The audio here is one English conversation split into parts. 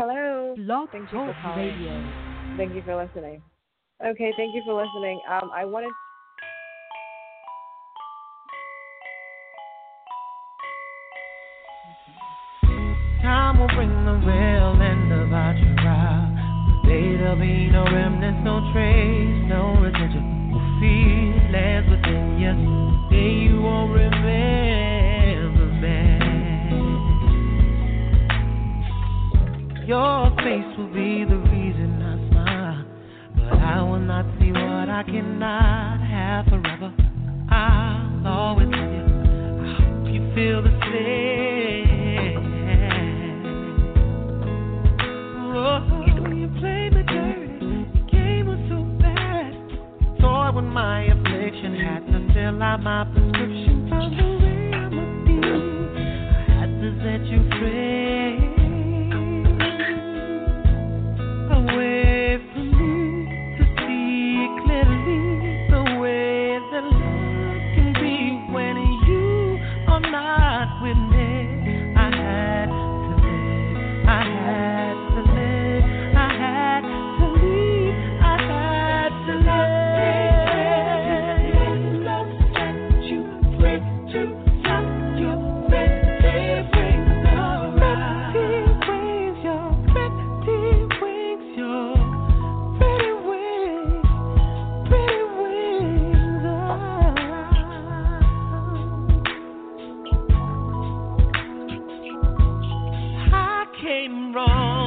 Hello. Blog Thank you for calling. Radio. Thank you for listening. Okay, thank you for listening. Um, I wanted. Time will bring the real end of our trial. The day there'll be no remnants, no trace, no residual feelings within you. Day you won't Your face will be the reason I smile, but I will not see what I cannot have forever. I'll always love you. I hope you feel the same. Oh, you played me dirty. Your game was so bad. Toy with my affliction, had to fill out my prescription. Came wrong,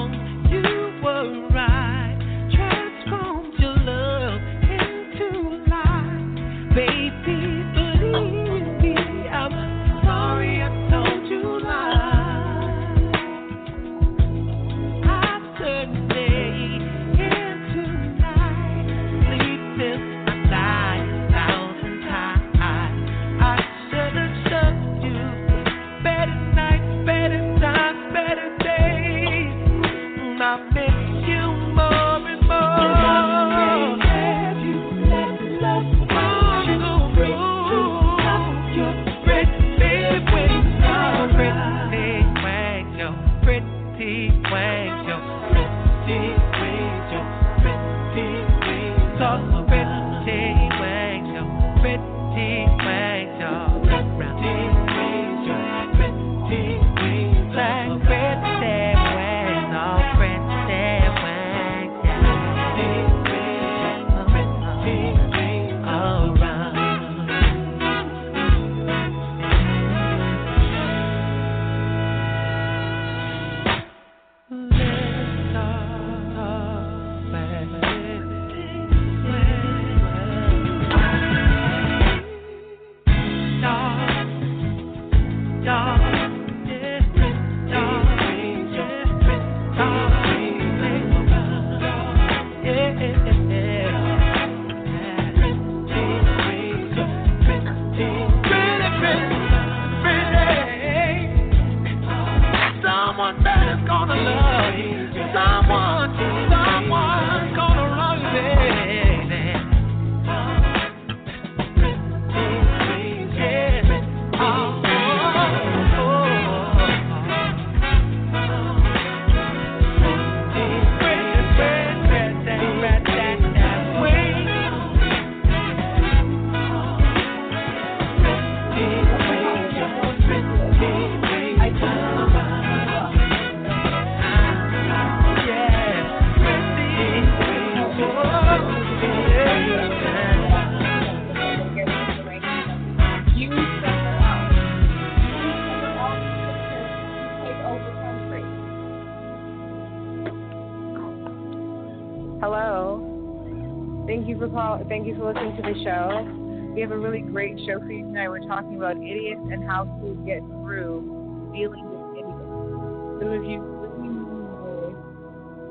Thank you for call. Thank you for listening to the show. We have a really great show for you tonight. We're talking about idiots and how to get through dealing with idiots. Some of you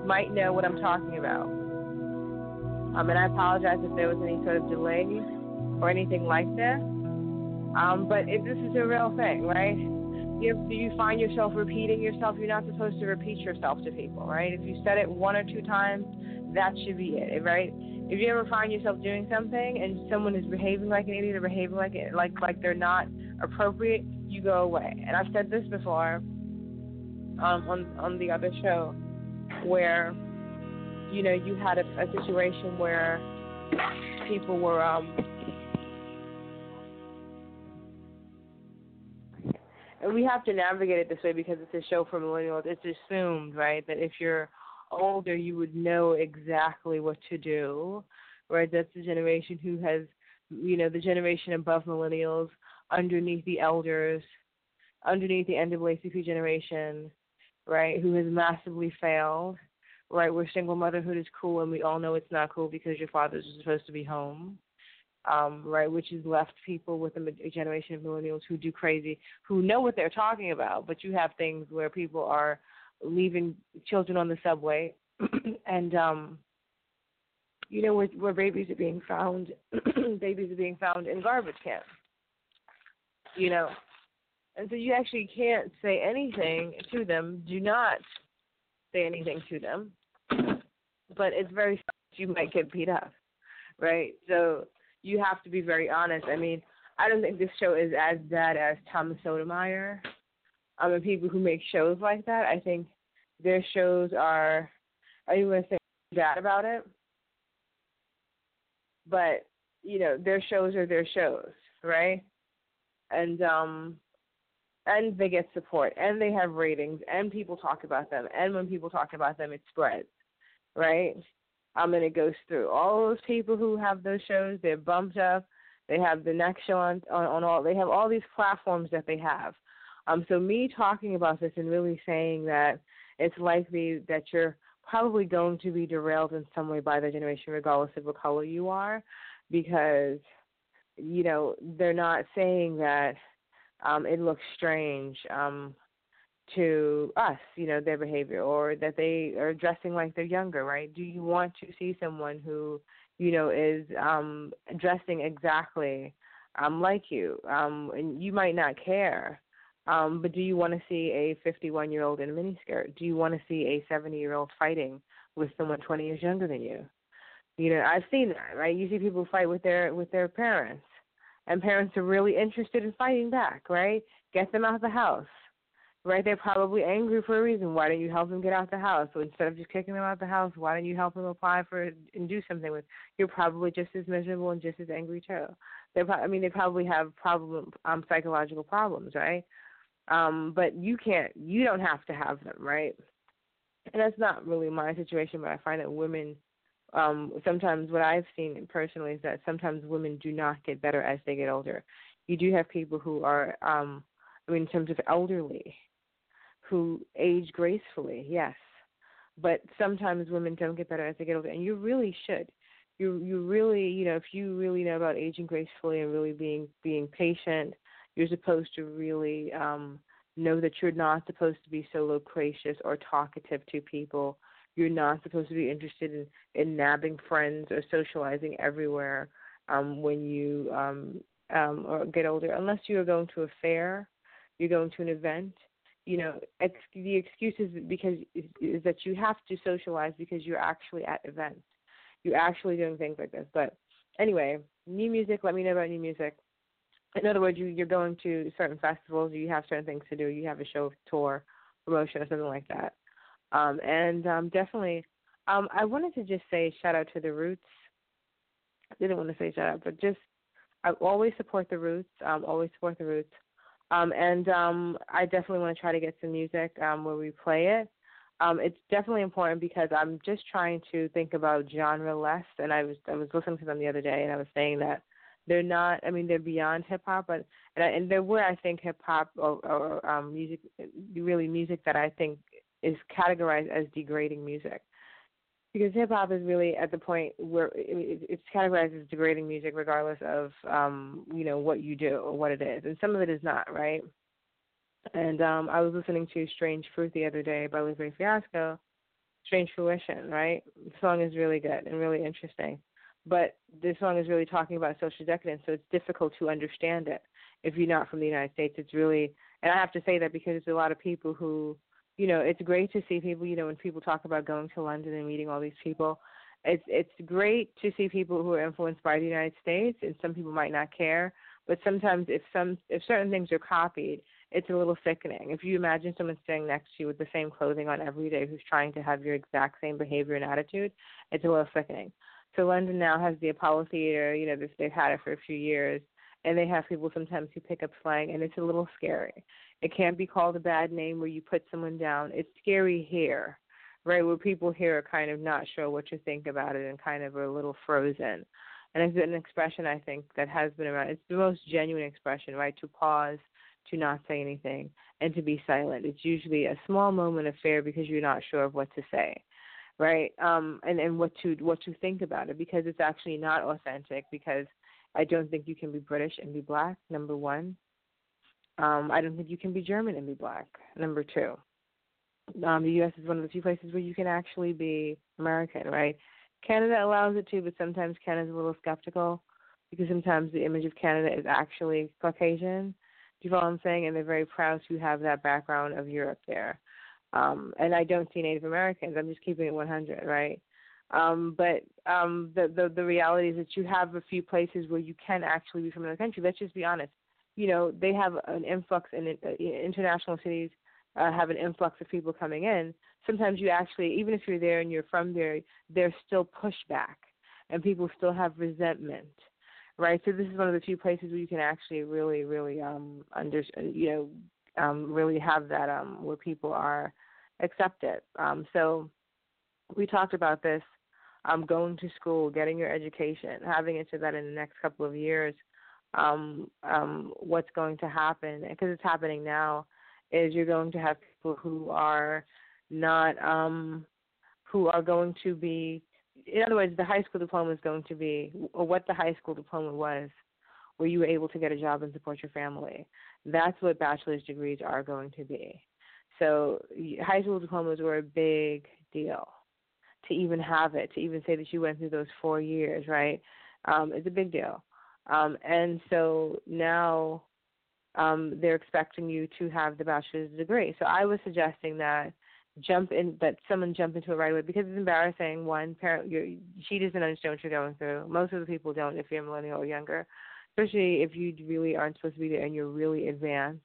might know what I'm talking about. Um, and I apologize if there was any sort of delay or anything like that. Um, but if this is a real thing, right? You, do you find yourself repeating yourself? You're not supposed to repeat yourself to people, right? If you said it one or two times, that should be it, right? If you ever find yourself doing something and someone is behaving like an idiot or behaving like it, like like they're not appropriate, you go away. And I've said this before um, on on the other show. where you know you had a, a situation where people were um and we have to navigate it this way because it's a show for millennials. It's assumed, right, that if you're older, you would know exactly what to do, right? That's the generation who has, you know, the generation above millennials, underneath the elders, underneath the NAACP generation, right, who has massively failed, right, where single motherhood is cool and we all know it's not cool because your father's are supposed to be home, um, right, which has left people with a, generation of millennials who do crazy, who know what they're talking about, but you have things where people are leaving children on the subway, and um, you know where, where babies are being found, babies are being found in garbage cans, you know, and so you actually can't say anything to them. Do not say anything to them, but it's very you might get beat up, right? So you have to be very honest. I mean, I don't think this show is as bad as Thomas Sotomayor. Um, people who make shows like that, I think their shows are. I don't want to say bad about it, but you know, their shows are their shows, right? And um, and they get support, and they have ratings, and people talk about them, and when people talk about them, it spreads, right? um, and it goes through all those people who have those shows. They're bumped up. They have the next show on, on on all. They have all these platforms that they have. Um, so me talking about this and really saying that it's likely that you're probably going to be derailed in some way by the generation, regardless of what color you are, because you know they're not saying that um, it looks strange. Um, to us, you know, their behavior or that they are dressing like they're younger, right? Do you want to see someone who, you know, is um dressing exactly um like you? Um and you might not care. Um, but do you want to see a 51 year old in a miniskirt? Do you want to see a 70 year old fighting with someone 20 years younger than you? You know, I've seen that, right? You see people fight with their with their parents, and parents are really interested in fighting back, right? Get them out of the house right? They're probably angry for a reason. Why don't you help them get out the house? So instead of just kicking them out of the house, why don't you help them apply for and do something with? You're probably just as miserable and just as angry too. They're, I mean, they probably have problem, um, psychological problems, right? Um, but you can't, you don't have to have them, right? And that's not really my situation, but I find that women. Um, sometimes what I've seen personally is that sometimes women do not get better as they get older. You do have people who are um I mean, in terms of elderly, who age gracefully, yes. But sometimes women don't get better as they get older, and you really should. You you really you know if you really know about aging gracefully and really being being patient, you're supposed to really um, know that you're not supposed to be so loquacious or talkative to people. You're not supposed to be interested in, in nabbing friends or socializing everywhere um, when you um, um, or get older, unless you are going to a fair, you're going to an event, you know, ex- the excuse is because is, is that you have to socialize because you're actually at events. You're actually doing things like this. But anyway, new music. Let me know about new music. In other words, you, you're going to certain festivals. You have certain things to do. You have a show, tour, promotion, or something like that. Um, and um, definitely, um, I wanted to just say shout out to the Roots. I didn't want to say shout out, but just I always support the Roots. Um, always support the Roots. Um, and um, I definitely want to try to get some music um, where we play it. Um, it's definitely important because I'm just trying to think about genre less. And I was I was listening to them the other day, and I was saying that they're not. I mean, they're beyond hip hop, but and, I, and they're where I think hip hop or, or um, music, really music that I think is categorized as degrading music because hip hop is really at the point where it's categorized as degrading music, regardless of um, you know what you do or what it is, and some of it is not right. And um, I was listening to "Strange Fruit" the other day by Lupe Fiasco. Strange Fruition, right? The song is really good and really interesting, but this song is really talking about social decadence, so it's difficult to understand it if you're not from the United States. It's really, and I have to say that because there's a lot of people who you know, it's great to see people, you know, when people talk about going to London and meeting all these people, it's it's great to see people who are influenced by the United States and some people might not care, but sometimes if some if certain things are copied it's a little sickening. If you imagine someone staying next to you with the same clothing on every day who's trying to have your exact same behavior and attitude, it's a little sickening. So London now has the Apollo Theater, you know, they've had it for a few years, and they have people sometimes who pick up slang, and it's a little scary. It can't be called a bad name where you put someone down. It's scary here, right, where people here are kind of not sure what to think about it and kind of are a little frozen. And it's an expression I think that has been around. It's the most genuine expression, right? To pause, to not say anything, and to be silent. It's usually a small moment of fear because you're not sure of what to say, right? Um, and and what to what to think about it because it's actually not authentic. Because I don't think you can be British and be black. Number one, um, I don't think you can be German and be black. Number two, um, the U.S. is one of the few places where you can actually be American, right? Canada allows it to, but sometimes Canada's a little skeptical because sometimes the image of Canada is actually Caucasian. Do you follow what I'm saying? And they're very proud to have that background of Europe there. Um, and I don't see Native Americans. I'm just keeping it 100, right? Um, but um, the, the the reality is that you have a few places where you can actually be from another country. Let's just be honest. You know, they have an influx in uh, international cities uh, have an influx of people coming in, sometimes you actually, even if you're there and you're from there, there's still pushback and people still have resentment, right? So this is one of the few places where you can actually really, really, um, under, you know, um, really have that um, where people are accepted. Um, so we talked about this um, going to school, getting your education, having it so that in the next couple of years, um, um, what's going to happen, because it's happening now, is you're going to have people who are not um who are going to be in other words the high school diploma is going to be or what the high school diploma was where you were able to get a job and support your family that's what bachelor's degrees are going to be so high school diplomas were a big deal to even have it to even say that you went through those four years right um it's a big deal um and so now um, they're expecting you to have the bachelor's degree. So I was suggesting that jump in that someone jump into it right away because it's embarrassing. One parent, you're, she doesn't understand what you're going through. Most of the people don't if you're a millennial or younger, especially if you really aren't supposed to be there and you're really advanced.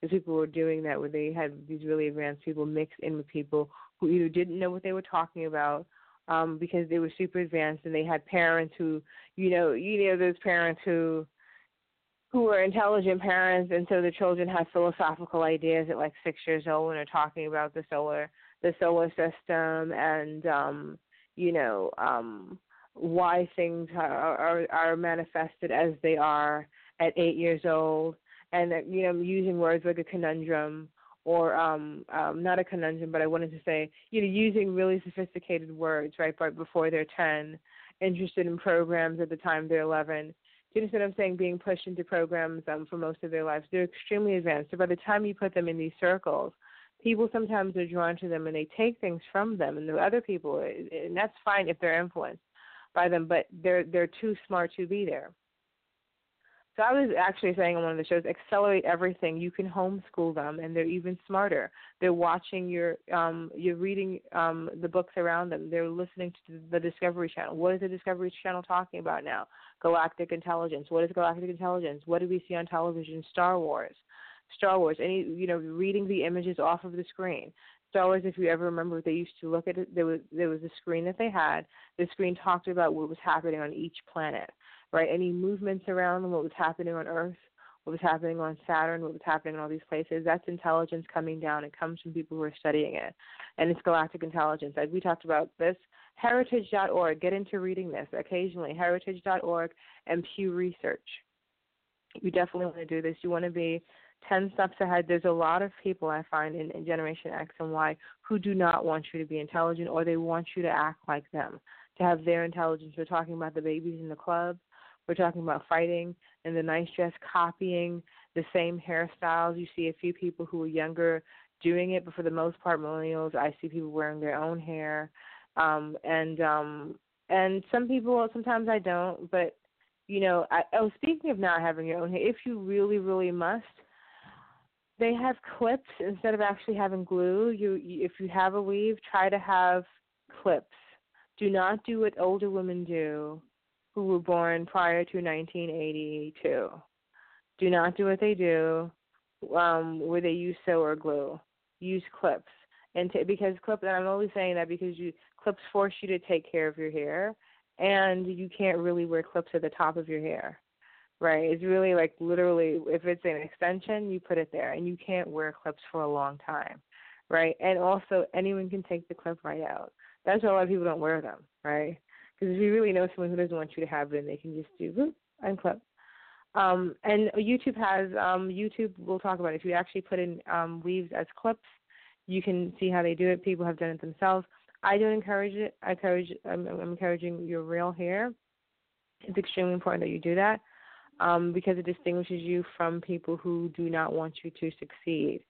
There's people were doing that where they had these really advanced people mixed in with people who either didn't know what they were talking about um, because they were super advanced and they had parents who, you know, you know those parents who who are intelligent parents and so the children have philosophical ideas at like six years old and are talking about the solar the solar system and um you know um why things are are, are manifested as they are at eight years old and you know using words like a conundrum or um um not a conundrum but i wanted to say you know using really sophisticated words right but before they're ten interested in programs at the time they're eleven Do you understand what I'm saying? Being pushed into programs um, for most of their lives. They're extremely advanced. So by the time you put them in these circles, people sometimes are drawn to them and they take things from them and the other people and that's fine if they're influenced by them, but they're they're too smart to be there. So I was actually saying on one of the shows, accelerate everything. You can homeschool them, and they're even smarter. They're watching your, um, you're reading um, the books around them. They're listening to the Discovery Channel. What is the Discovery Channel talking about now? Galactic intelligence. What is galactic intelligence? What do we see on television? Star Wars. Star Wars. Any, you know, reading the images off of the screen. Star Wars, if you ever remember, they used to look at it. There was there was a screen that they had. The screen talked about what was happening on each planet right? Any movements around what was happening on Earth, what was happening on Saturn, what was happening in all these places. That's intelligence coming down. It comes from people who are studying it. And it's galactic intelligence. Like we talked about this. Heritage.org, get into reading this occasionally. Heritage.org and Pew Research. You definitely want to do this. You want to be 10 steps ahead. There's a lot of people I find in, in Generation X and Y who do not want you to be intelligent or they want you to act like them, to have their intelligence. We're talking about the babies in the club we're talking about fighting and the nice dress, copying the same hairstyles. You see a few people who are younger doing it, but for the most part, millennials, I see people wearing their own hair. Um, and um, and some people, sometimes I don't, but you know, I, oh, speaking of not having your own hair, if you really, really must, they have clips instead of actually having glue. You, you if you have a weave, try to have clips. Do not do what older women do who were born prior to 1982. Do not do what they do, um, where they use sew or glue. Use clips, and to, because clips. And I'm only saying that because you clips force you to take care of your hair, and you can't really wear clips at the top of your hair. Right? It's really like literally, if it's an extension, you put it there, and you can't wear clips for a long time. Right? And also, anyone can take the clip right out. That's why a lot of people don't wear them. Right? Because if you really know someone who doesn't want you to have them, they can just do whoop, unclip. Um, and YouTube has um, YouTube. We'll talk about it. if you actually put in um, weaves as clips, you can see how they do it. People have done it themselves. I don't encourage it. I encourage. I'm, I'm encouraging your real hair. It's extremely important that you do that um, because it distinguishes you from people who do not want you to succeed.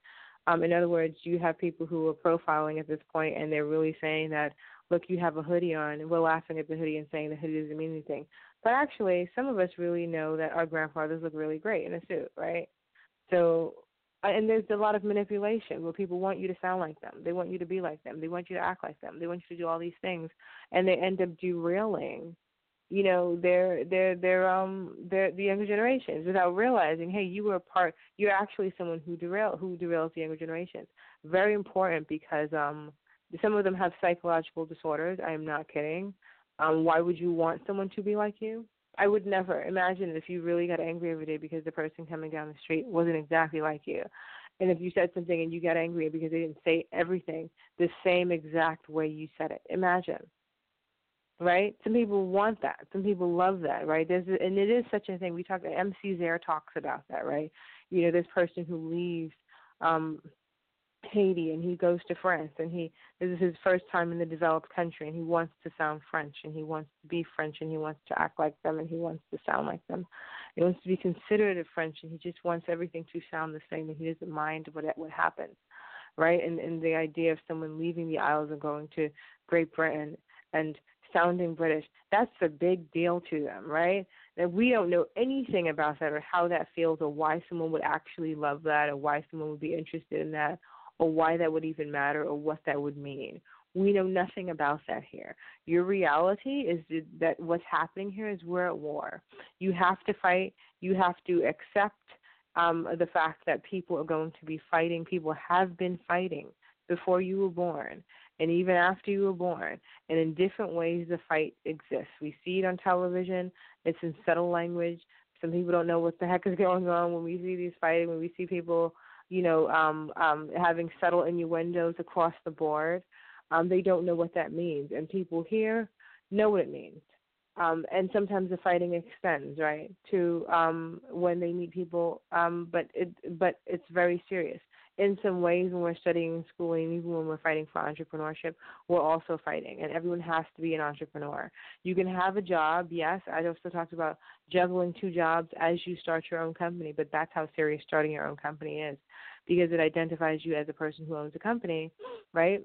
Um, in other words, you have people who are profiling at this point, and they're really saying that, look, you have a hoodie on, and we're laughing at the hoodie and saying the hoodie doesn't mean anything. But actually, some of us really know that our grandfathers look really great in a suit, right? So, uh, and there's a lot of manipulation where people want you to sound like them. They want you to be like them. They want you to act like them. They want you to do all these things, and they end up derailing, you know, their their their um their the younger generations without realizing, hey, you were a part. You're actually someone who derail who derails the younger generations. Very important because um some of them have psychological disorders. I am not kidding. Um, why would you want someone to be like you? I would never imagine if you really got angry every day because the person coming down the street wasn't exactly like you. And if you said something and you got angry because they didn't say everything the same exact way you said it. Imagine. Right? Some people want that. Some people love that, right? There's and it is such a thing. We talk MC Zaire talks about that, right? You know, this person who leaves um Haiti and he goes to France and he this is his first time in the developed country and he wants to sound French and he wants to be French and he wants to act like them and he wants to sound like them. He wants to be considerate of French and he just wants everything to sound the same and he doesn't mind what what happens. Right? And and the idea of someone leaving the Isles and going to Great Britain and sounding British, that's a big deal to them, right? That we don't know anything about that or how that feels or why someone would actually love that or why someone would be interested in that or why that would even matter or what that would mean. We know nothing about that here. Your reality is that what's happening here is we're at war. You have to fight. You have to accept um, the fact that people are going to be fighting. People have been fighting before you were born and even after you were born. And in different ways, the fight exists. We see it on television, it's in subtle language. Some people don't know what the heck is going on when we see these fighting, when we see people you know, um, um, having subtle innuendos across the board. Um, they don't know what that means, and people here know what it means. Um, and sometimes the fighting extends right to um, when they meet people, um, but it but it's very serious. In some ways, when we're studying in school, and even when we're fighting for entrepreneurship, we're also fighting, and everyone has to be an entrepreneur. You can have a job, yes. I also talked about juggling two jobs as you start your own company, but that's how serious starting your own company is because it identifies you as a person who owns a company, right?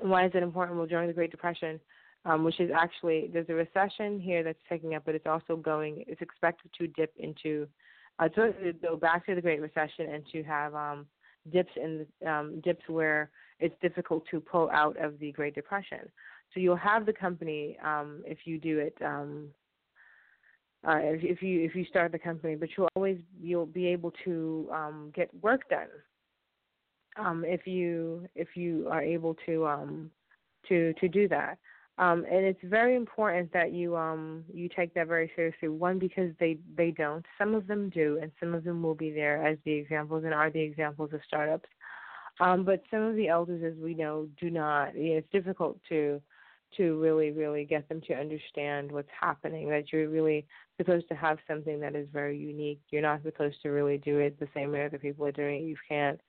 And why is it important? Well, during the Great Depression, um, which is actually there's a recession here that's taking up, but it's also going. It's expected to dip into, uh, to go back to the Great Recession and to have um, dips in um, dips where it's difficult to pull out of the Great Depression. So you'll have the company um, if you do it um, uh, if, if you if you start the company, but you'll always you'll be able to um, get work done um, if you if you are able to um, to to do that. Um, and it's very important that you um, you take that very seriously. One because they they don't. Some of them do, and some of them will be there as the examples and are the examples of startups. Um, but some of the elders, as we know, do not. You know, it's difficult to to really, really get them to understand what's happening, that you're really supposed to have something that is very unique. You're not supposed to really do it the same way other people are doing it. You can't.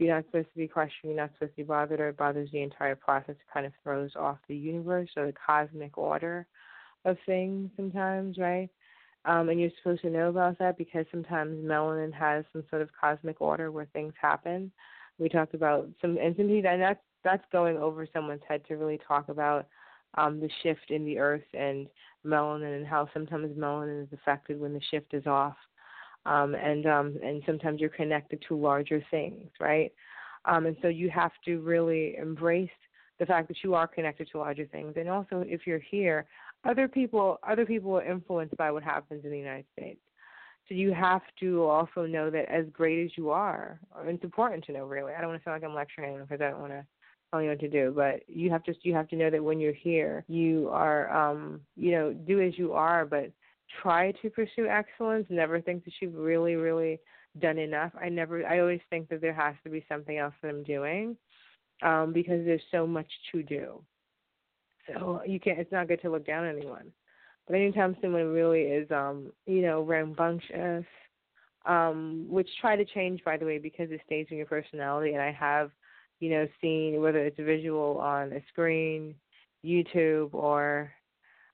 You're not supposed to be questioned. You're not supposed to be bothered, or it bothers the entire process. It kind of throws off the universe or the cosmic order of things sometimes, right? Um, and you're supposed to know about that because sometimes melanin has some sort of cosmic order where things happen. We talked about some, and sometimes, and that's that's going over someone's head to really talk about um, the shift in the earth and melanin and how sometimes melanin is affected when the shift is off. Um, and um, and sometimes you're connected to larger things, right? Um, and so you have to really embrace the fact that you are connected to larger things. And also, if you're here, other people other people are influenced by what happens in the United States. So you have to also know that as great as you are, it's important to know really. I don't want to sound like I'm lecturing because I don't want to tell you what to do, but you have to you have to know that when you're here, you are um, you know, do as you are, but try to pursue excellence. Never think that you've really, really done enough. I never I always think that there has to be something else that I'm doing. Um, because there's so much to do. So you can't it's not good to look down on anyone. But anytime someone really is, um, you know, rambunctious, um, which try to change, by the way, because it stays in your personality. And I have, you know, seen whether it's visual on a screen, YouTube, or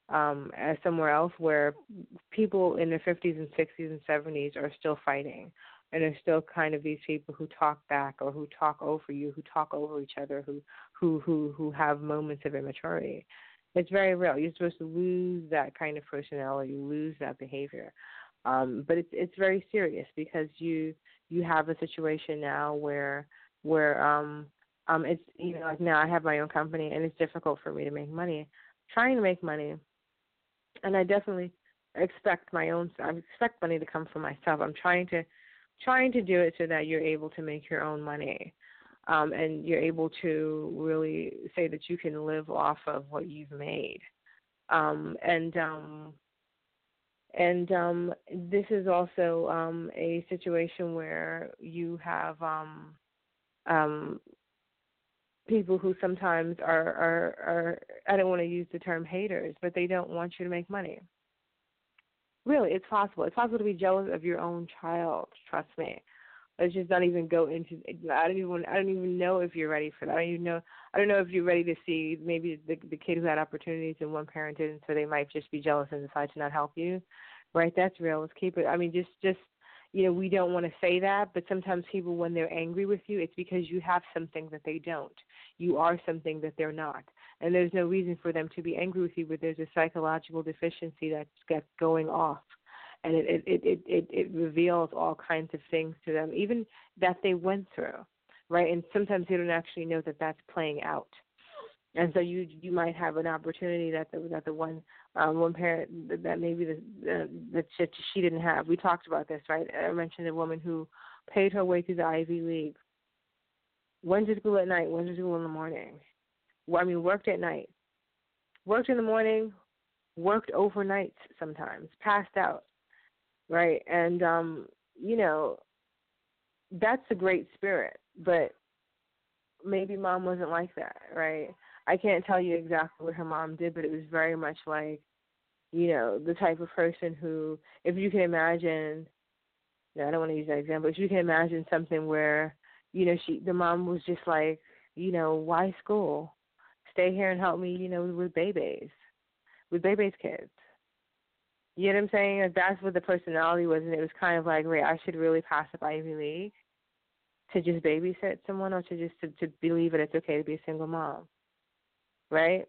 um, somewhere else where people in their 50s and 60s and 70s are still fighting. And there's still kind of these people who talk back or who talk over you, who talk over each other, who who who who have moments of immaturity. It's very real. You're supposed to lose that kind of personality, lose that behavior. Um, but it's it's very serious because you you have a situation now where where um um it's you know like now I have my own company and it's difficult for me to make money. trying to make money, and I definitely expect my own. I expect money to come from myself. I'm trying to trying to do it so that you're able to make your own money um, and you're able to really say that you can live off of what you've made. Um, and um, and um, this is also um, a situation where you have um, um, people who sometimes are, are are I don't want to use the term haters, but they don't want you to make money. Really, it's possible. It's possible to be jealous of your own child. Trust me. Let's just not even go into. I don't even. I don't even know if you're ready for that. I don't even know. I don't know if you're ready to see maybe the the kid who had opportunities and one parent didn't, so they might just be jealous and decide to not help you. Right? That's real. Let's keep it. I mean, just just you know, we don't want to say that, but sometimes people, when they're angry with you, it's because you have something that they don't. You are something that they're not. And there's no reason for them to be angry with you, but there's a psychological deficiency that's, that's going off and it it, it it it reveals all kinds of things to them, even that they went through, right? And sometimes they don't actually know that that's playing out. And so you you might have an opportunity that the that the one um, one parent that maybe the, the that she, she didn't have. We talked about this, right? I mentioned a woman who paid her way through the Ivy League, went to school at night, went to school in the morning. I mean, worked at night, worked in the morning, worked overnight sometimes, passed out, right? And um, you know, that's a great spirit, but maybe mom wasn't like that, right? I can't tell you exactly what her mom did, but it was very much like, you know, the type of person who, if you can imagine, I don't want to use that example, but you can imagine something where, you know, she, the mom was just like, you know, why school? Stay here and help me, you know, with babies, with babies' kids. You know what I'm saying? Like that's what the personality was, and it was kind of like, wait, I should really pass up Ivy League to just babysit someone, or to just to, to believe that it's okay to be a single mom, right?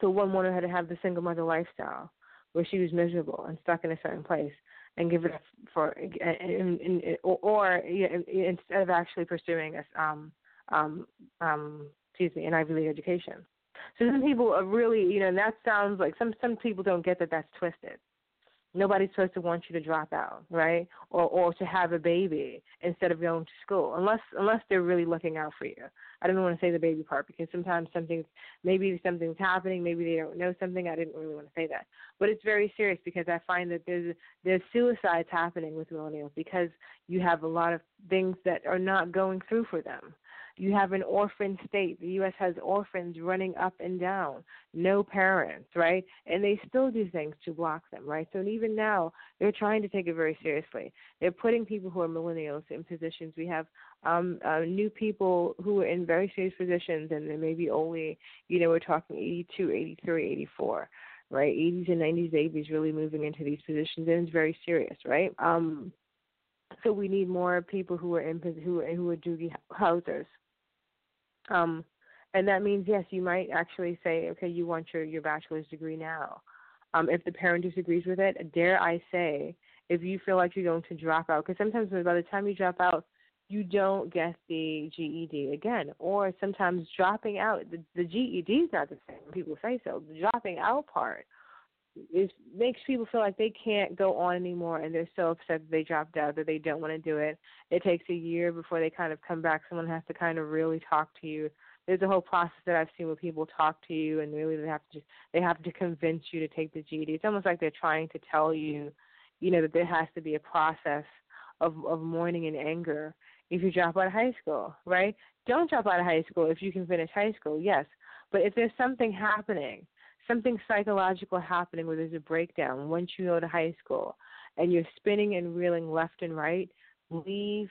So one wanted her to have the single mother lifestyle, where she was miserable and stuck in a certain place, and give it up for, and, and, or, or instead of actually pursuing a um um um excuse me an Ivy League education. So some people are really, you know, and that sounds like some some people don't get that that's twisted. Nobody's supposed to want you to drop out, right? Or or to have a baby instead of going to school, unless unless they're really looking out for you. I don't want to say the baby part because sometimes something's maybe something's happening, maybe they don't know something. I didn't really want to say that, but it's very serious because I find that there's there's suicides happening with millennials because you have a lot of things that are not going through for them you have an orphan state. The U.S. has orphans running up and down, no parents, right? And they still do things to block them, right? So even now, they're trying to take it very seriously. They're putting people who are millennials in positions. We have um, uh, new people who are in very serious positions, and they may be only, you know, we're talking 82, 83, 84 right? 80s and 90s babies really moving into these positions, and it's very serious, right? Um, so we need more people who are in who who are Doogie Howsers, um, and that means yes, you might actually say, okay, you want your your bachelor's degree now. Um, if the parent disagrees with it, dare I say, if you feel like you're going to drop out, because sometimes by the time you drop out, you don't get the GED again, or sometimes dropping out, the, the GED is not the same. People say so. The dropping out part it makes people feel like they can't go on anymore and they're so upset that they dropped out that they don't want to do it. It takes a year before they kind of come back. Someone has to kind of really talk to you. There's a whole process that I've seen where people talk to you and really they have to they have to convince you to take the GED. It's almost like they're trying to tell you, you know, that there has to be a process of of mourning and anger if you drop out of high school, right? Don't drop out of high school if you can finish high school, yes. But if there's something happening something psychological happening where there's a breakdown once you go to high school and you're spinning and reeling left and right, leave,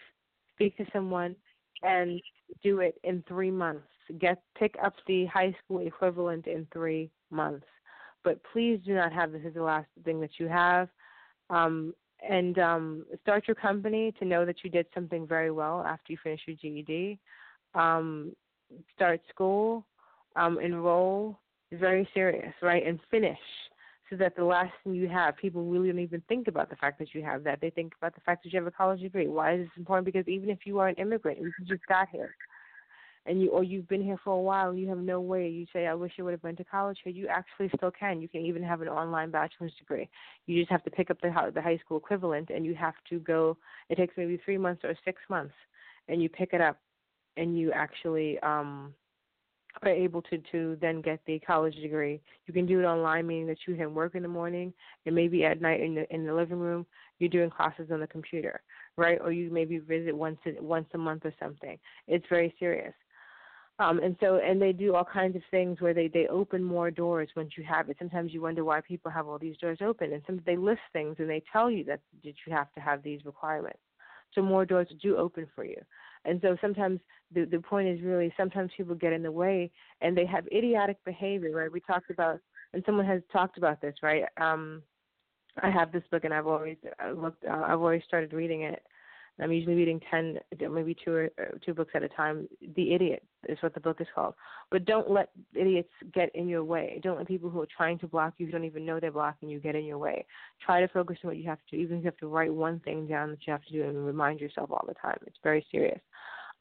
speak to someone, and do it in three months. Get pick up the high school equivalent in three months. But please do not have this as the last thing that you have. Um, and um, start your company to know that you did something very well after you finish your GED. Um, start school, um, enroll, very serious, right? And finish so that the last thing you have, people really don't even think about the fact that you have that. They think about the fact that you have a college degree. Why is this important? Because even if you are an immigrant, you just got here, and you or you've been here for a while, and you have no way. You say, "I wish I would have went to college here." You actually still can. You can even have an online bachelor's degree. You just have to pick up the the high school equivalent, and you have to go. It takes maybe three months or six months, and you pick it up, and you actually um are able to to then get the college degree. You can do it online, meaning that you can work in the morning and maybe at night in the in the living room you're doing classes on the computer, right? Or you maybe visit once a, once a month or something. It's very serious. Um, and so, and they do all kinds of things where they they open more doors once you have it. Sometimes you wonder why people have all these doors open, and some they list things and they tell you that that you have to have these requirements. So more doors do open for you. And so sometimes the the point is really sometimes people get in the way and they have idiotic behavior, right? We talked about and someone has talked about this, right? Um I have this book and I've always uh, looked uh, I've always started reading it I'm usually reading ten, maybe two or uh, two books at a time. The Idiot is what the book is called. But don't let idiots get in your way. Don't let people who are trying to block you, who don't even know they're blocking you, get in your way. Try to focus on what you have to do. Even if you have to write one thing down that you have to do, and remind yourself all the time. It's very serious.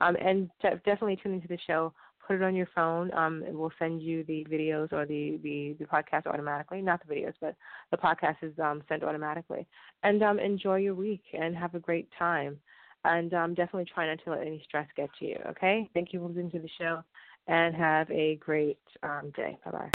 Um, and definitely tune into the show put it on your phone. Um, it will send you the videos or the, the, the podcast automatically. Not the videos, but the podcast is um, sent automatically. And um, enjoy your week and have a great time. And um, definitely try not to let any stress get to you. Okay? Thank you for listening to the show and have a great um, day. Bye bye.